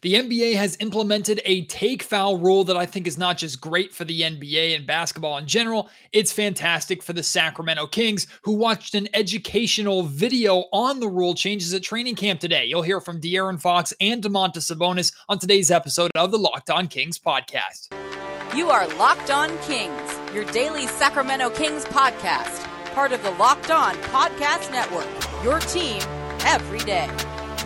The NBA has implemented a take foul rule that I think is not just great for the NBA and basketball in general, it's fantastic for the Sacramento Kings, who watched an educational video on the rule changes at training camp today. You'll hear from De'Aaron Fox and Domantas Sabonis on today's episode of the Locked On Kings podcast. You are Locked On Kings, your daily Sacramento Kings podcast, part of the Locked On Podcast Network, your team every day.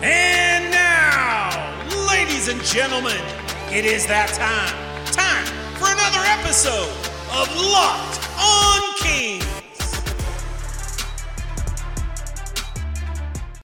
And now, ladies and gentlemen, it is that time. Time for another episode of Locked on Kings.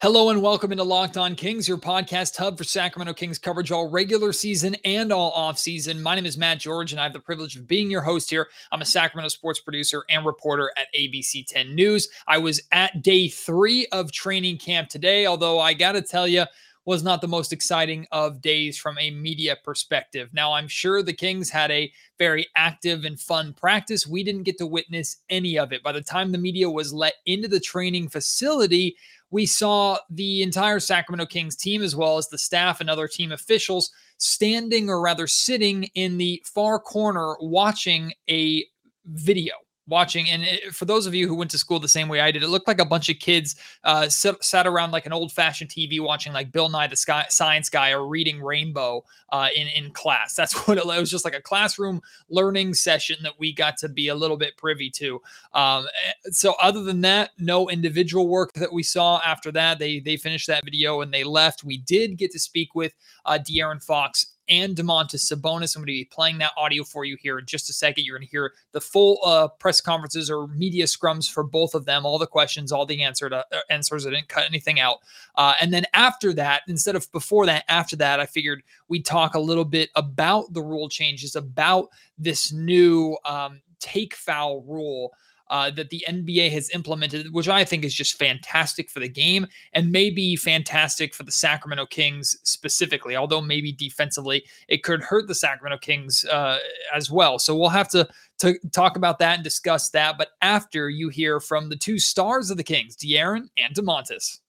Hello and welcome into Locked On Kings, your podcast hub for Sacramento Kings coverage all regular season and all off season. My name is Matt George, and I have the privilege of being your host here. I'm a Sacramento sports producer and reporter at ABC 10 News. I was at day three of training camp today, although I got to tell you, was not the most exciting of days from a media perspective. Now, I'm sure the Kings had a very active and fun practice. We didn't get to witness any of it. By the time the media was let into the training facility, we saw the entire Sacramento Kings team, as well as the staff and other team officials, standing or rather sitting in the far corner watching a video watching. And it, for those of you who went to school the same way I did, it looked like a bunch of kids uh, sat, sat around like an old fashioned TV watching like Bill Nye the Sky, Science Guy or reading Rainbow uh, in in class. That's what it, it, was. Just like a classroom learning session that we got to be a little bit privy to. Um, eh, so other than that, no individual work that we saw after that. They they finished that video and they left. We did get to speak with uh, De'Aaron Fox and Domantas Sabonis. I'm going to be playing that audio for you here in just a second. You're going to hear the full uh, press conferences or media scrums for both of them, all the questions, all the answered uh, answers. I didn't cut anything out. Uh, and then after that, instead of before that, after that, I figured we'd talk a little bit about the rule changes, about this new um, take foul rule uh, that the NBA has implemented, which I think is just fantastic for the game and maybe fantastic for the Sacramento Kings specifically. Although maybe defensively it could hurt the Sacramento Kings uh, as well. So we'll have to to talk about that and discuss that. But after you hear from the two stars of the Kings, De'Aaron and Domantas.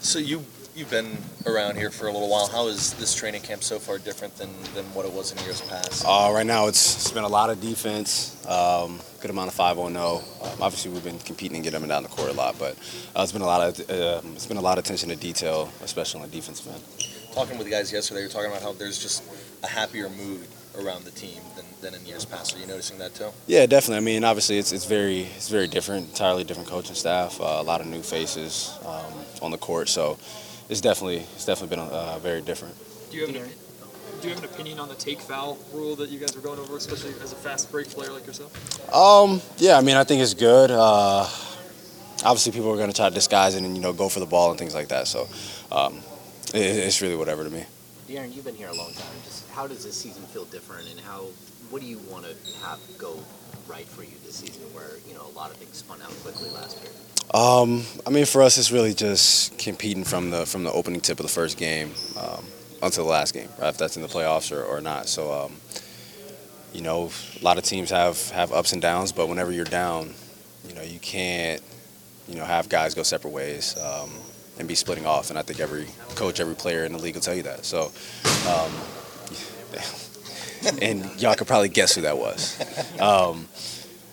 So you you've been around here for a little while. How is this training camp so far different than, than what it was in years past? Uh, right now, it's, it's been a lot of defense, um, good amount of 5 on no. Um, obviously, we've been competing and getting them down the court a lot, but uh, it's been a lot of uh, it's been a lot of attention to detail, especially on the defensive end. Talking with the guys yesterday, you're talking about how there's just a happier mood around the team than, than in years past. Are you noticing that too? Yeah, definitely. I mean, obviously, it's, it's very it's very different, entirely different coaching staff, uh, a lot of new faces um, on the court. So it's definitely it's definitely been uh, very different. Do you have an do you have an opinion on the take foul rule that you guys are going over, especially as a fast break player like yourself? Um, yeah, I mean, I think it's good. Uh, obviously, people are going to try to disguise it and you know go for the ball and things like that. So um, it, it's really whatever to me. De'Aaron, you've been here a long time. Just how does this season feel different, and how what do you want to have go right for you this season, where you know a lot of things spun out quickly last year? Um, I mean, for us, it's really just competing from the from the opening tip of the first game um, until the last game, right? if that's in the playoffs or, or not. So, um, you know, a lot of teams have have ups and downs, but whenever you're down, you know, you can't, you know, have guys go separate ways um, and be splitting off. And I think every coach, every player in the league will tell you that. So. Um, and y'all could probably guess who that was.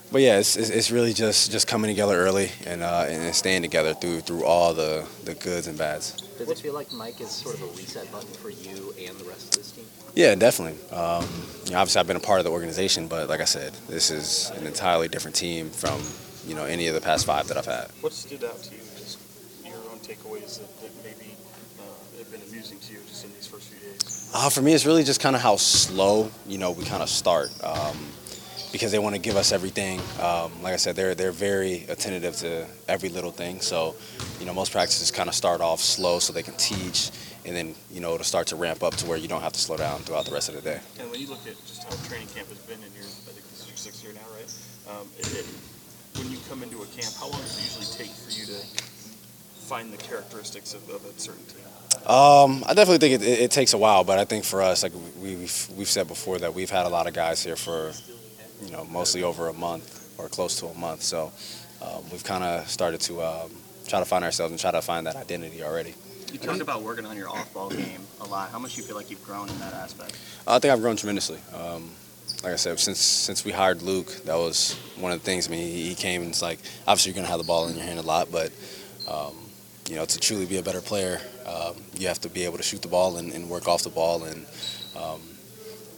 But yeah, it's, it's really just, just coming together early and uh, and staying together through through all the, the goods and bads. Does it feel like Mike is sort of a reset button for you and the rest of this team? Yeah, definitely. Um, you know, obviously, I've been a part of the organization, but like I said, this is an entirely different team from you know any of the past five that I've had. What stood out to you, just your own takeaways that, that maybe uh, have been amusing to you just in these first few days? Uh, for me, it's really just kind of how slow you know we kind of start. Um, because they want to give us everything. Um, like I said, they're they're very attentive to every little thing. So, you know, most practices kind of start off slow so they can teach, and then you know to start to ramp up to where you don't have to slow down throughout the rest of the day. And when you look at just how training camp has been in your, I think this is your sixth year now, right? Um, it, it, when you come into a camp, how long does it usually take for you to find the characteristics of, of a certain team? Um, I definitely think it, it, it, takes a while, but I think for us, like we, we've, we've said before, that we've had a lot of guys here for you know, mostly over a month or close to a month. So um, we've kind of started to um, try to find ourselves and try to find that identity already. You talked about working on your off-ball game a lot. How much do you feel like you've grown in that aspect? I think I've grown tremendously. Um, like I said, since since we hired Luke, that was one of the things. I mean, he, he came and it's like obviously you're going to have the ball in your hand a lot, but um, you know to truly be a better player, um, you have to be able to shoot the ball and, and work off the ball, and um,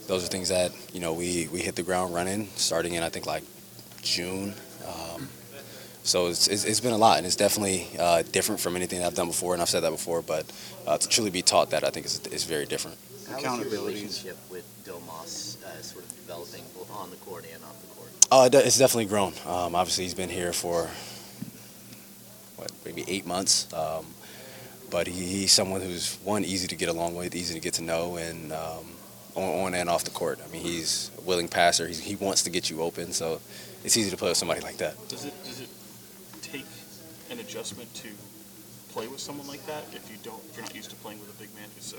those are things that you know we we hit the ground running starting in I think like June. Um, so it's, it's, it's been a lot, and it's definitely uh, different from anything I've done before, and I've said that before. But uh, to truly be taught that, I think is is very different. How is your relationship with Domas uh, sort of developing both on the court and off the court? Oh, it's definitely grown. Um, obviously, he's been here for what, maybe eight months. Um, but he, he's someone who's one easy to get along with, easy to get to know, and um, on, on and off the court. I mean, he's a willing passer. He's, he wants to get you open, so it's easy to play with somebody like that. Does it does it take an adjustment to play with someone like that if you don't if you're not used to playing with a big man who's so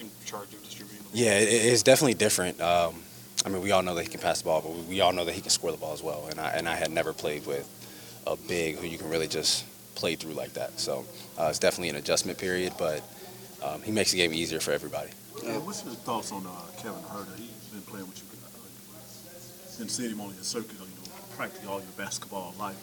in charge of distributing the? Yeah, it, it's definitely different. Um, I mean, we all know that he can pass the ball, but we, we all know that he can score the ball as well. And I and I had never played with a big who you can really just play through like that. So uh, it's definitely an adjustment period, but um, he makes the game easier for everybody. Yeah, what's your thoughts on uh, Kevin Huerter? He's been playing with you. Uh, been seeing him on your circuit, you know, practically all your basketball life.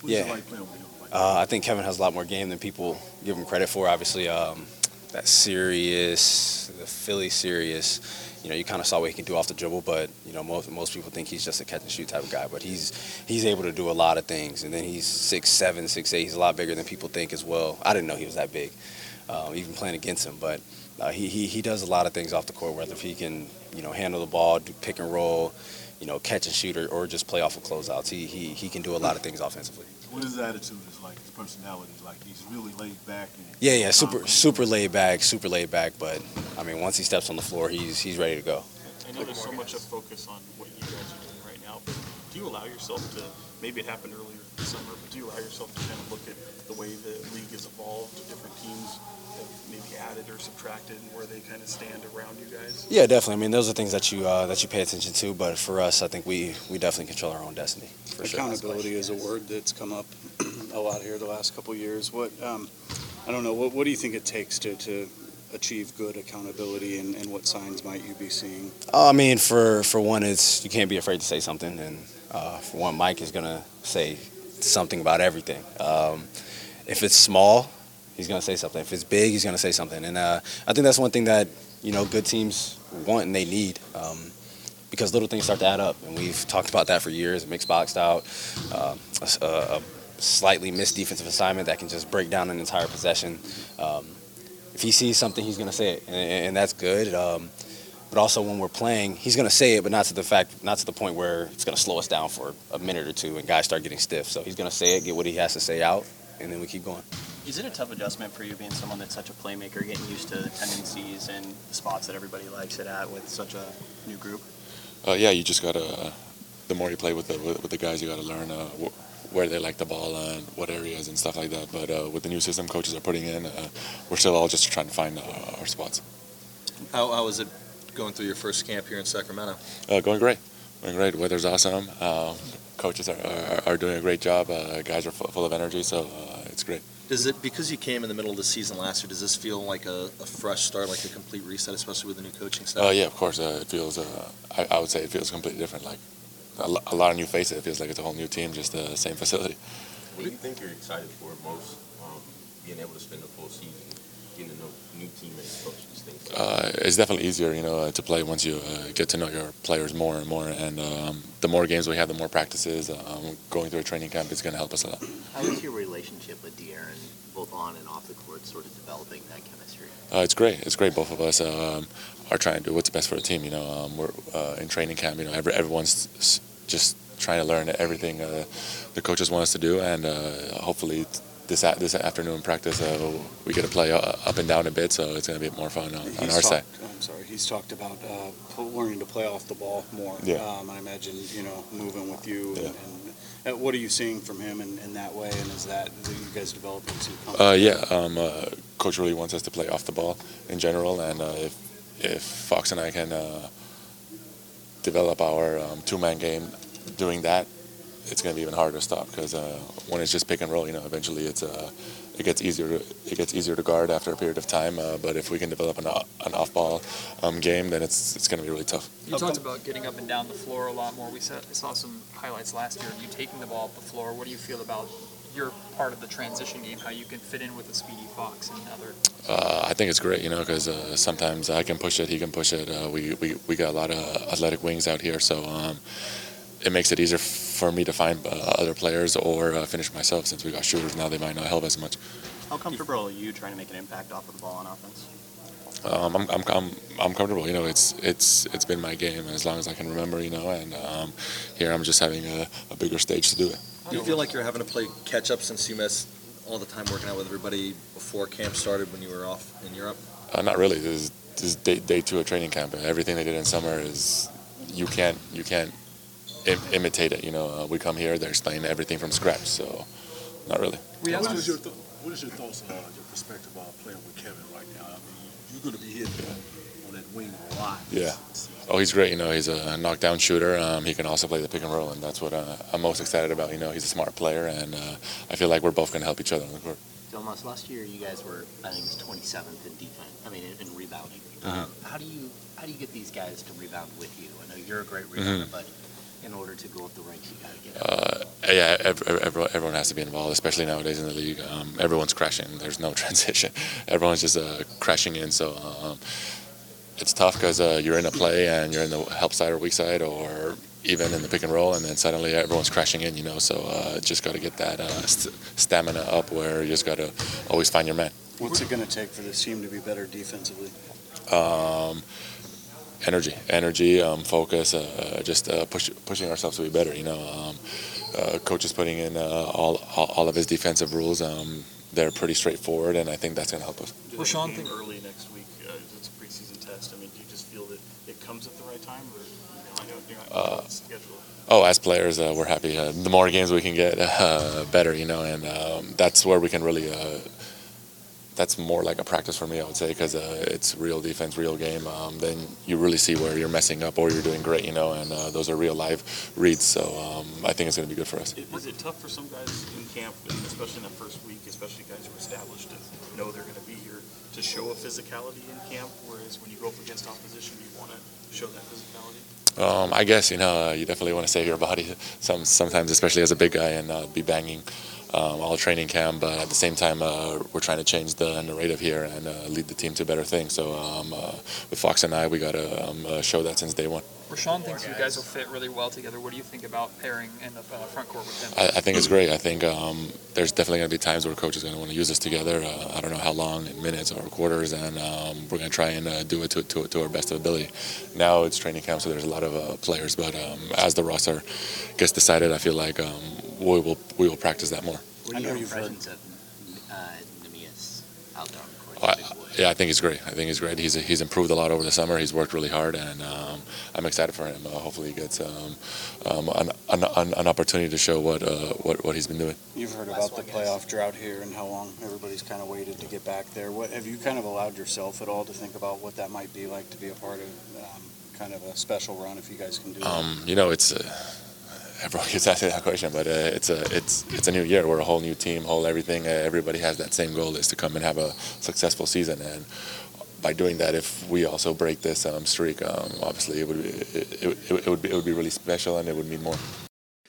But Yeah. it like playing with him? Like, Uh, I think Kevin has a lot more game than people give him credit for. Obviously, um, that serious, the Philly serious. You know, you kind of saw what he can do off the dribble, but you know, most most people think he's just a catch and shoot type of guy. But he's he's able to do a lot of things, and then he's six seven, six eight. He's a lot bigger than people think as well. I didn't know he was that big, uh, even playing against him. But uh, he, he he does a lot of things off the court. Whether if he can you know handle the ball, do pick and roll, you know, catch and shoot, or, or just play off of closeouts. He he he can do a lot of things offensively. what his attitude is like, his personality is like. He's really laid back. And Yeah, yeah, super super laid back, super laid back. But I mean, once he steps on the floor, he's he's ready to go. I know there's so much of focus on what you guys are doing right now, but do you allow yourself to, maybe it happened earlier this summer, but do you allow yourself to kind of look at the way the league has evolved, different teams have maybe added or subtracted, and where they kind of stand around you guys? Yeah, definitely. I mean, those are things that you uh, that you pay attention to. But for us, I think we we definitely control our own destiny. For sure. Accountability is a word that's come up a lot here the last couple of years. What um, I don't know. What, what do you think it takes to, to achieve good accountability, and, and what signs might you be seeing? Uh, I mean, for for one, it's you can't be afraid to say something, and uh, for one, Mike is gonna say something about everything. Um, if it's small, he's gonna say something. If it's big, he's gonna say something. And uh, I think that's one thing that you know good teams want and they need. Um, because little things start to add up, and we've talked about that for years. Mixed boxed out, s- a- a slightly missed defensive assignment that can just break down an entire possession. Um, if he sees something, he's going to say it, and, and that's good. Um, but also when we're playing, he's going to say it, but not to the fact, not to the point where it's going to slow us down for a minute or two, and guys start getting stiff. So he's going to say it, get what he has to say out, and then we keep going. Is it a tough adjustment for you being someone that's such a playmaker, getting used to the tendencies and the spots that everybody likes it at with such a new group? Uh, yeah, you just gotta. Uh, the more you play with the with, with the guys, you gotta learn uh, wh- where they like the ball and what areas and stuff like that. But uh, with the new system coaches are putting in, uh, we're still all just trying to find uh, our spots. How, how was it going through your first camp here in Sacramento? Uh, going great, going great. Weather's awesome. Um, coaches are, are, are doing a great job. Uh, guys are full, full of energy, so uh, it's great. Does it because you came in the middle of the season last year? Does this feel like a, a fresh start, like a complete reset, especially with the new coaching staff? Uh, yeah, of course. Uh, it feels. Uh, I, I would say it feels completely different. Like a, lo- a lot of new faces. It feels like it's a whole new team, just the same facility. What do you think you're excited for most? Um, being able to spend the full season, getting to know new teammates, coaches, things. Like Uh, it's definitely easier, you know, uh, to play once you uh, get to know your players more and more. And um, the more games we have, the more practices. Um, going through a training camp is going to help us a lot. How is your relationship with De'Aaron, both on and off the court, sort of developing that chemistry? Uh, it's great. It's great. Both of us um, are trying to do what's best for the team. You know, um, we're uh, in training camp. You know, every, everyone's just trying to learn everything uh, the coaches want us to do, and uh, hopefully this a- this afternoon practice uh, we get to play uh, up and down a bit, so it's going to be more fun on, on our side. I'm sorry. He's talked about uh, learning to play off the ball more. Yeah. Um, I imagine you know moving with you. Yeah. And, and what are you seeing from him in, in that way? And is that are you guys developing some? Uh, yeah, um, uh, coach really wants us to play off the ball in general, and uh, if if Fox and I can uh, develop our um, two-man game doing that, it's going to be even harder to stop because uh, when it's just pick and roll, you know, eventually it's uh, it gets easier to it gets easier to guard after a period of time. Uh, but if we can develop an, an off-ball um, game, then it's it's going to be really tough. You talked about getting up and down the floor a lot more. We saw, saw some highlights last year of you taking the ball up the floor. What do you feel about your part of the transition game? How you can fit in with the speedy Fox and other? Uh, I think it's great, you know, because uh, sometimes I can push it, he can push it. Uh, we, we we got a lot of athletic wings out here, so. Um, it makes it easier for me to find uh, other players or uh, finish myself since we got shooters now. They might not help as much. How comfortable are you trying to make an impact off of the ball on offense? Um, I'm, I'm, I'm, I'm comfortable. You know, it's it's it's been my game as long as I can remember. You know, and um, here I'm just having a, a, bigger stage to do it. Do you feel like you're having to play catch up since you missed all the time working out with everybody before camp started when you were off in Europe? Uh, not really. This is, this is day, day two of training camp. Everything they did in summer is you can't you can't Im- imitate it. You know, uh, we come here, they're explaining everything from scratch. So, not really. What is your th- what is your thoughts, uh, your perspective about playing with Kevin right now? I mean, you're going to be hitting on that wing a lot. Yeah. Oh, he's great. You know, he's a knockdown shooter. Um, he can also play the pick and roll, and that's what uh, I'm most excited about. You know, he's a smart player, and uh, I feel like we're both going to help each other on the court. Domas, last year you guys were, I think, it was 27th in defense. I mean, in, in rebounding. Uh-huh. How do you how do you get these guys to rebound with you? I know you're a great rebounder, Mhm. but in order to go up the ranks, you got to get. Uh, yeah, every, everyone, everyone has to be involved, especially nowadays in the league. Um, everyone's crashing. There's no transition. Everyone's just uh, crashing in. So um, it's tough because uh, you're in a play and you're in the help side or weak side, or even in the pick and roll, and then suddenly everyone's crashing in. You know, so uh, just got to get that uh, st- stamina up, where you just got to always find your man. What's it going to take for this team to be better defensively? Um, energy, energy, um, focus, uh, just uh, push, pushing ourselves to be better. You know, um, uh, coach is putting in uh, all, all all of his defensive rules. Um, they're pretty straightforward, and I think that's going to help us. Do Well, that Sean, game think- early next week. Uh, it's a preseason test. I mean, do you just feel that it comes at the right time, or you know, I know you're not Uh, scheduled. Oh, as players, uh, we're happy. Uh, the more games we can get, uh, better, you know, and um, that's where we can really. That's more like a practice for me, I would say, because uh, it's real defense, real game. Um, then you really see where you're messing up or you're doing great, you know, and uh, those are real live reads. So um, I think it's going to be good for us. Is, is it tough for some guys in camp, especially in that first week, especially guys who are established to know they're going to be here, to show a physicality in camp? Whereas when you go up against opposition, you want to show that physicality. Um, I guess you know uh, you definitely want to save your body some sometimes, especially as a big guy, and uh, be banging um, all training camp. But at the same time, uh, we're trying to change the narrative here and uh, lead the team to better things. So um, uh, with Fox and I, we got to um, uh, show that since day one. Richaun thinks you guys will fit really well together. What do you think about pairing in the uh, front court with him? I, I think it's great. I think um, there's definitely going to be times where coach is going to want to use us together. Uh, I don't know how long, in minutes or quarters, and um, we're going to try and uh, do it to, to, to our best ability. Now it's training camp, so there's a lot of uh, players, but um, as the roster gets decided, I feel like um, we will we will practice that more. What I do you know have you've heard- of uh, Neemias out there on the court? I, yeah, I think he's great. I think he's great. He's he's improved a lot over the summer. He's worked really hard, and um, I'm excited for him. Uh, hopefully, he gets um, um, an, an, an opportunity to show what uh, what what he's been doing. You've heard about the playoff drought here and how long everybody's kind of waited to get back there. What have you kind of allowed yourself at all to think about what that might be like to be a part of um, kind of a special run if you guys can do it? Um, you know, it's uh, everyone keeps asking that question, but uh, it's a it's it's a new year. We're a whole new team, whole everything. Uh, everybody has that same goal: is to come and have a successful season. And by doing that, if we also break this um, streak, um, obviously it would be, it, it, it would be it would be really special, and it would mean more.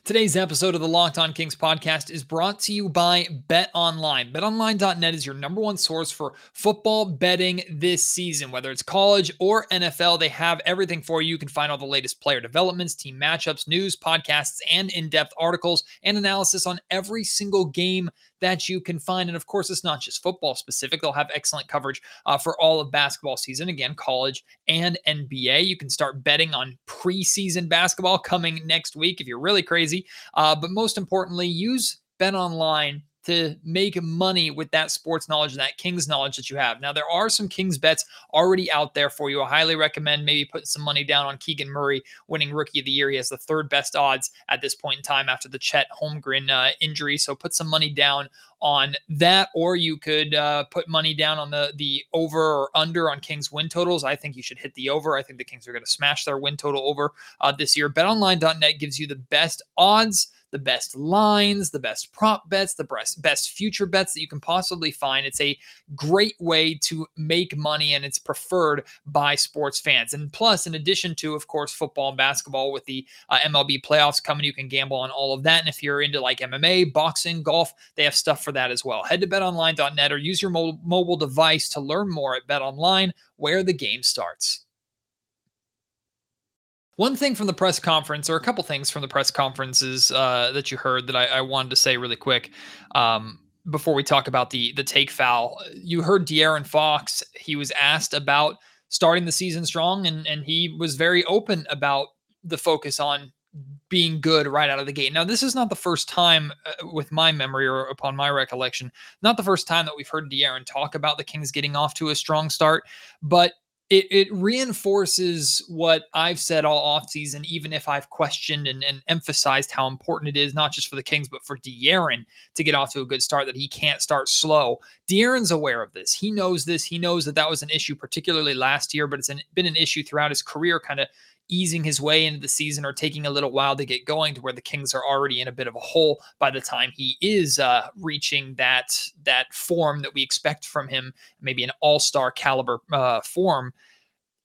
Today's episode of the Locked On Kings podcast is brought to you by Bet Online. BetOnline.net is your number one source for football betting this season. Whether it's college or NFL, they have everything for you. You can find all the latest player developments, team matchups, news, podcasts, and in depth articles and analysis on every single game that you can find. And of course, it's not just football specific, they'll have excellent coverage uh, for all of basketball season, again, college and NBA. You can start betting on preseason basketball coming next week if you're really crazy. Uh, but most importantly, use Bet Online to make money with that sports knowledge and that Kings knowledge that you have. Now, there are some Kings bets already out there for you. I highly recommend maybe putting some money down on Keegan Murray winning Rookie of the Year. He has the third best odds at this point in time after the Chet Holmgren uh, injury. So put some money down on that, or you could uh, put money down on the the over or under on Kings win totals. I think you should hit the over. I think the Kings are going to smash their win total over uh, this year. BetOnline.net gives you the best odds the best lines, the best prop bets, the best best future bets that you can possibly find. It's a great way to make money and it's preferred by sports fans. And plus, in addition to, of course, football and basketball with the uh, MLB playoffs coming, you can gamble on all of that. And if you're into like MMA, boxing, golf, they have stuff for that as well. Head to betonline.net or use your mo- mobile device to learn more at BetOnline, where the game starts. One thing from the press conference, or a couple things from the press conferences uh, that you heard that I, I, wanted to say really quick um, before we talk about the the take foul. You heard De'Aaron Fox. He was asked about starting the season strong, and and he was very open about the focus on being good right out of the gate. Now, this is not the first time, uh, with my memory or upon my recollection, not the first time that we've heard De'Aaron talk about the Kings getting off to a strong start, but it, it reinforces what I've said all offseason, even if I've questioned and, and emphasized how important it is, not just for the Kings, but for De'Aaron to get off to a good start, that he can't start slow. De'Aaron's aware of this. He knows this. He knows that that was an issue, particularly last year, but it's an, been an issue throughout his career, kind of easing his way into the season or taking a little while to get going to where the Kings are already in a bit of a hole by the time he is uh, reaching that that form that we expect from him, maybe an all-star caliber uh, form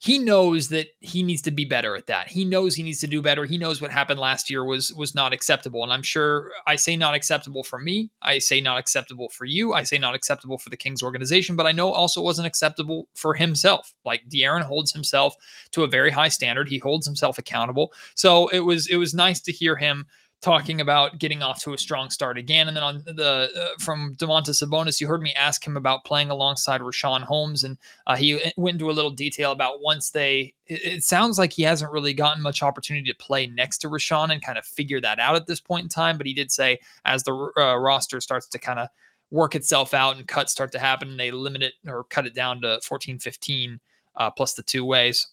he knows that he needs to be better at that. He knows he needs to do better. He knows what happened last year was was not acceptable. And I'm sure I say not acceptable for me. I say not acceptable for you. I say not acceptable for the Kings organization, but I know also wasn't acceptable for himself. Like De'Aaron holds himself to a very high standard. He holds himself accountable. So it was it was nice to hear him talking about getting off to a strong start again. And then on the uh, from Domantas Sabonis, you heard me ask him about playing alongside Richaun Holmes, and uh, he uh, went into a little detail about once they. It, it, sounds like he hasn't really gotten much opportunity to play next to Richaun and kind of figure that out at this point in time. But he did say as the uh, roster starts to kind of work itself out and cuts start to happen, they limit it or cut it down to 14, 15 uh, plus the two ways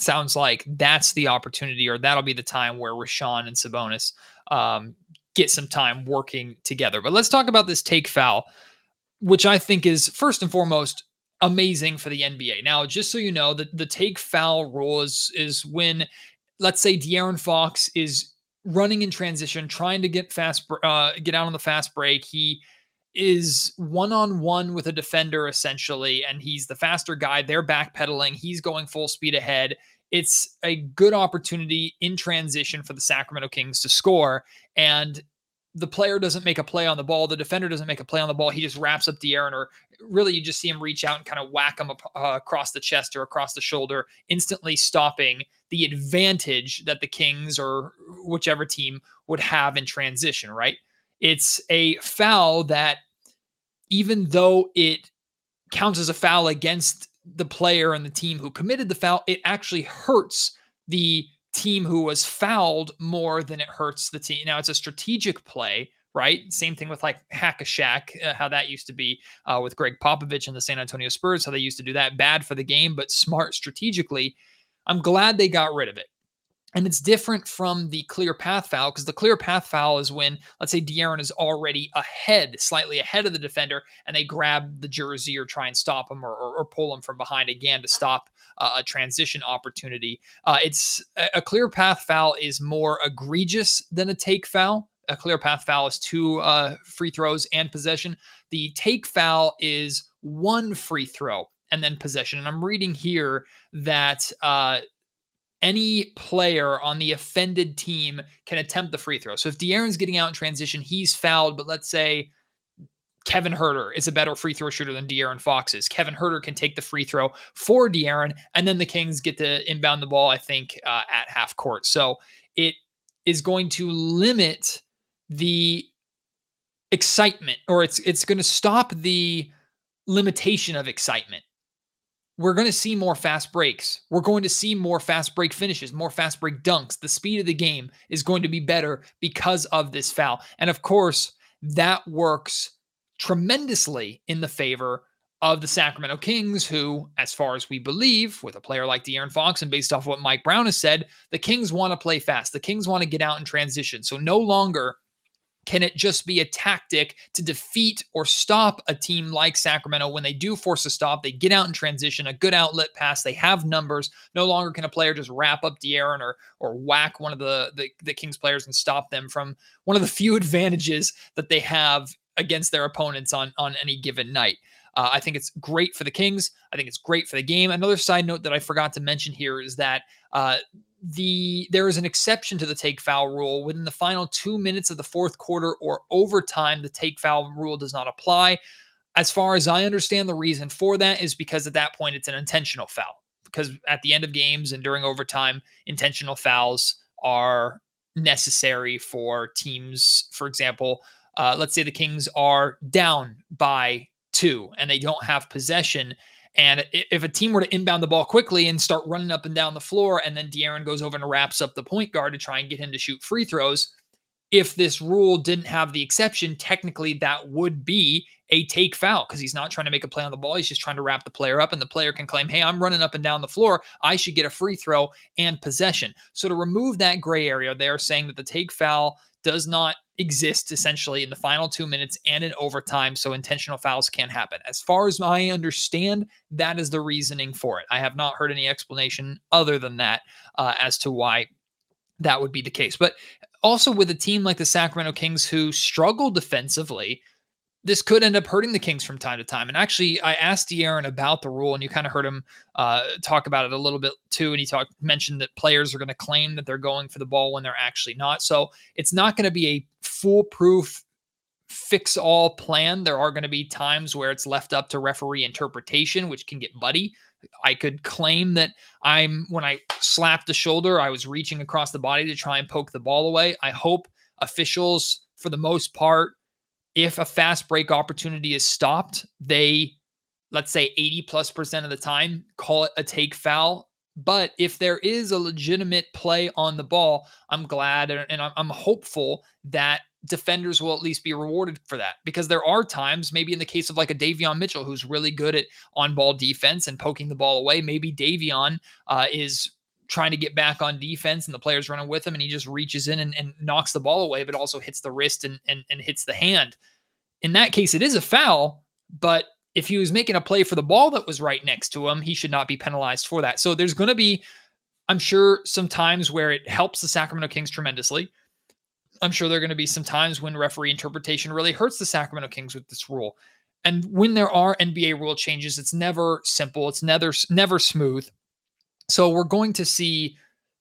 sounds like that's the opportunity or that'll be the time where Richaun and Sabonis um, get some time working together. But let's talk about this take foul, which I think is first and foremost amazing for the NBA. Now, just so you know, the, the take foul rule is, is when, let's say, De'Aaron Fox is running in transition, trying to get fast, uh, get out on the fast break. He is one on one with a defender essentially, and he's the faster guy. They're backpedaling. He's going full speed ahead. It's a good opportunity in transition for the Sacramento Kings to score. And the player doesn't make a play on the ball. The defender doesn't make a play on the ball. He just wraps up the De'Aaron, or really you just see him reach out and kind of whack him up, uh, across the chest or across the shoulder, instantly stopping the advantage that the Kings or whichever team would have in transition, right? It's a foul that, even though it counts as a foul against the player and the team who committed the foul, it actually hurts the team who was fouled more than it hurts the team. Now, it's a strategic play, right? Same thing with like hack a Shaq, uh, how that used to be uh, with Gregg Popovich and the San Antonio Spurs, how they used to do that. Bad for the game, but smart strategically. I'm glad they got rid of it. And it's different from the clear path foul because the clear path foul is when, let's say, De'Aaron is already ahead, slightly ahead of the defender, and they grab the jersey or try and stop him or, or, or pull him from behind again to stop uh, a transition opportunity. Uh, it's a, a clear path foul is more egregious than a take foul. A clear path foul is two uh, free throws and possession. The take foul is one free throw and then possession. And I'm reading here that uh, any player on the offended team can attempt the free throw. So if De'Aaron's getting out in transition, he's fouled, but let's say Kevin Huerter is a better free throw shooter than De'Aaron Fox is. Kevin Huerter can take the free throw for De'Aaron, and then the Kings get to inbound the ball, I think, uh, at half court. So it is going to limit the excitement, or it's it's going to stop the limitation of excitement we're going to see more fast breaks. We're going to see more fast break finishes, more fast break dunks. The speed of the game is going to be better because of this foul. And of course, that works tremendously in the favor of the Sacramento Kings, who, as far as we believe, with a player like De'Aaron Fox, and based off what Mike Brown has said, the Kings want to play fast. The Kings want to get out in transition. So no longer can it just be a tactic to defeat or stop a team like Sacramento when they do force a stop? They get out in transition, a good outlet pass. They have numbers. No longer can a player just wrap up De'Aaron or or whack one of the, the the Kings players and stop them from one of the few advantages that they have against their opponents on on any given night. Uh, I think it's great for the Kings. I think it's great for the game. Another side note that I forgot to mention here is that uh, the there is an exception to the take foul rule within the final two minutes of the fourth quarter or overtime. The take foul rule does not apply. As far as I understand, the reason for that is because at that point it's an intentional foul. Because at the end of games and during overtime, intentional fouls are necessary for teams. For example, uh, let's say the Kings are down by two and they don't have possession and if a team were to inbound the ball quickly and start running up and down the floor, and then De'Aaron goes over and wraps up the point guard to try and get him to shoot free throws, if this rule didn't have the exception, technically that would be a take foul because he's not trying to make a play on the ball. He's just trying to wrap the player up, and the player can claim, Hey, I'm running up and down the floor. I should get a free throw and possession. So to remove that gray area, they're saying that the take foul does not exist essentially in the final two minutes and in overtime, so intentional fouls can't happen. As far as I understand, that is the reasoning for it. I have not heard any explanation other than that uh, as to why that would be the case. But also with a team like the Sacramento Kings who struggle defensively, this could end up hurting the Kings from time to time. And actually, I asked De'Aaron about the rule, and you kind of heard him uh, talk about it a little bit too. And he talked mentioned that players are going to claim that they're going for the ball when they're actually not. So it's not going to be a foolproof fix all plan. There are going to be times where it's left up to referee interpretation, which can get muddy. I could claim that I'm when I slapped the shoulder, I was reaching across the body to try and poke the ball away. I hope officials, for the most part, if a fast break opportunity is stopped, they, let's say 80 plus percent of the time, call it a take foul. But if there is a legitimate play on the ball, I'm glad and I'm hopeful that defenders will at least be rewarded for that because there are times, maybe in the case of like a Davion Mitchell, who's really good at on ball defense and poking the ball away. Maybe Davion uh, is trying to get back on defense and the player's running with him and he just reaches in and, and knocks the ball away, but also hits the wrist and, and, and hits the hand. In that case, it is a foul, but if he was making a play for the ball that was right next to him, he should not be penalized for that. So there's going to be, I'm sure, some times where it helps the Sacramento Kings tremendously. I'm sure there are going to be some times when referee interpretation really hurts the Sacramento Kings with this rule. And when there are NBA rule changes, it's never simple, it's never never smooth. So we're going to see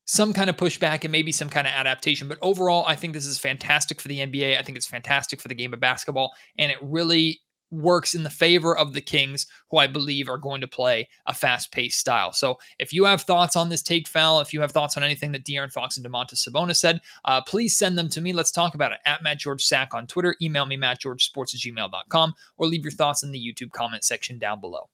some kind of pushback and maybe some kind of adaptation. But overall, I think this is fantastic for the NBA. I think it's fantastic for the game of basketball. And it really works in the favor of the Kings, who I believe are going to play a fast paced style. So if you have thoughts on this take foul, if you have thoughts on anything that De'Aaron Fox and Domantas Sabonis said, uh, please send them to me. Let's talk about it at Matt George Sack on Twitter. Email me, mattgeorgesports at gmail.com, or leave your thoughts in the YouTube comment section down below.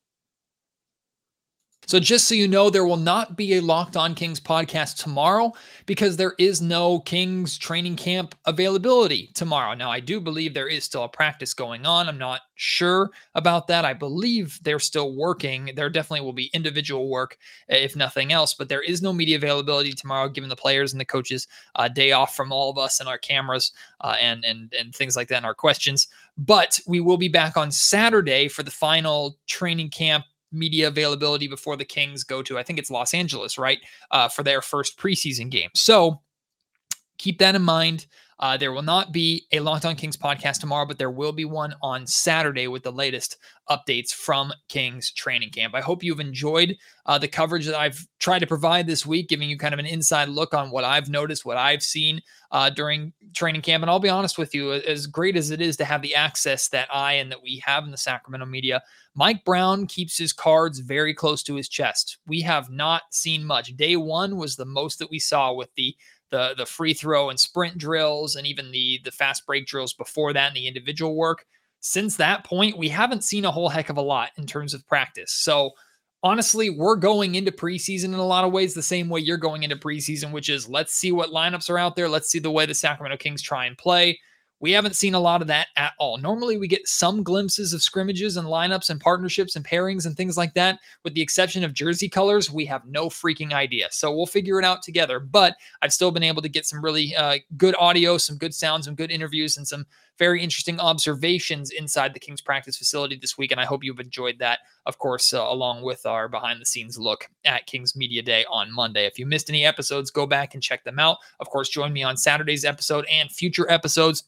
So, just so you know, there will not be a Locked On Kings podcast tomorrow because there is no Kings training camp availability tomorrow. Now, I do believe there is still a practice going on. I'm not sure about that. I believe they're still working. There definitely will be individual work, if nothing else, but there is no media availability tomorrow, given the players and the coaches uh, day off from all of us and our cameras uh, and and and things like that and our questions. But we will be back on Saturday for the final training camp media availability before the Kings go to, I think it's Los Angeles, right, uh, for their first preseason game. So keep that in mind. Uh, there will not be a Locked On Kings podcast tomorrow, but there will be one on Saturday with the latest updates from Kings training camp. I hope you've enjoyed uh, the coverage that I've tried to provide this week, giving you kind of an inside look on what I've noticed, what I've seen uh, during training camp. And I'll be honest with you, as great as it is to have the access that I and that we have in the Sacramento media, Mike Brown keeps his cards very close to his chest. We have not seen much. Day one was the most that we saw with the the the free throw and sprint drills and even the the fast break drills before that and the individual work. Since that point, we haven't seen a whole heck of a lot in terms of practice. So honestly, we're going into preseason in a lot of ways the same way you're going into preseason, which is let's see what lineups are out there. Let's see the way the Sacramento Kings try and play We haven't seen a lot of that at all. Normally, we get some glimpses of scrimmages and lineups and partnerships and pairings and things like that. With the exception of jersey colors, we have no freaking idea. So we'll figure it out together. But I've still been able to get some really uh, good audio, some good sounds, some good interviews, and some very interesting observations inside the Kings practice facility this week. And I hope you've enjoyed that, of course, uh, along with our behind the scenes look at Kings Media Day on Monday. If you missed any episodes, go back and check them out. Of course, join me on Saturday's episode and future episodes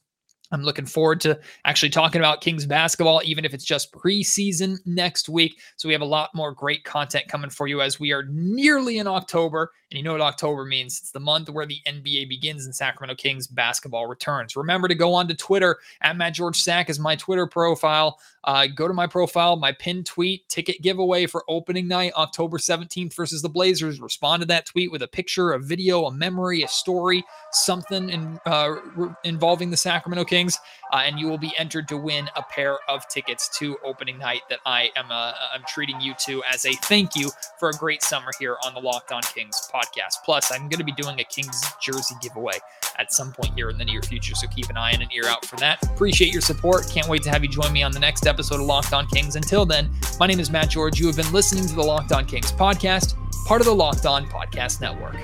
I'm looking forward to actually talking about Kings basketball, even if it's just preseason next week. So we have a lot more great content coming for you as we are nearly in October. And you know what October means? It's the month where the NBA begins and Sacramento Kings basketball returns. Remember to go on to Twitter at Matt George Sack is my Twitter profile. Uh, go to my profile, my pinned tweet, ticket giveaway for opening night, October 17th versus the Blazers. Respond to that tweet with a picture, a video, a memory, a story, something in, uh, re- involving the Sacramento Kings, uh, and you will be entered to win a pair of tickets to opening night that I am uh, I'm treating you to as a thank you for a great summer here on the Locked On Kings podcast. Plus, I'm going to be doing a Kings jersey giveaway at some point here in the near future, so keep an eye and an ear out for that. Appreciate your support. Can't wait to have you join me on the next episode of Locked On Kings. Until then, my name is Matt George. You have been listening to the Locked On Kings podcast, part of the Locked On Podcast Network.